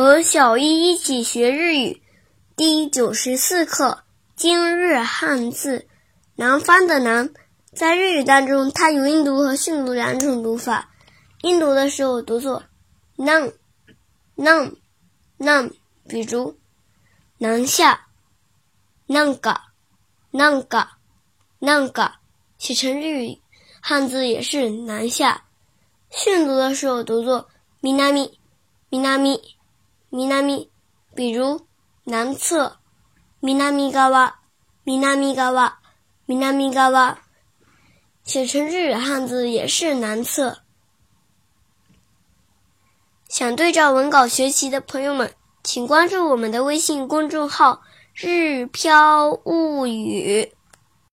和小一一起学日语，第九十四课今日汉字“南方”的“南”在日语当中，它有音读和训读两种读法。音读的时候读作 nununun，比如南下 n a n g a n a n g a n a n g a 写成日语汉字也是南下。训读的时候读作 minami minami。南美ビル南侧，南側，南側，南側。写成日语汉字也是南侧。想对照文稿学习的朋友们，请关注我们的微信公众号“日飘物语”。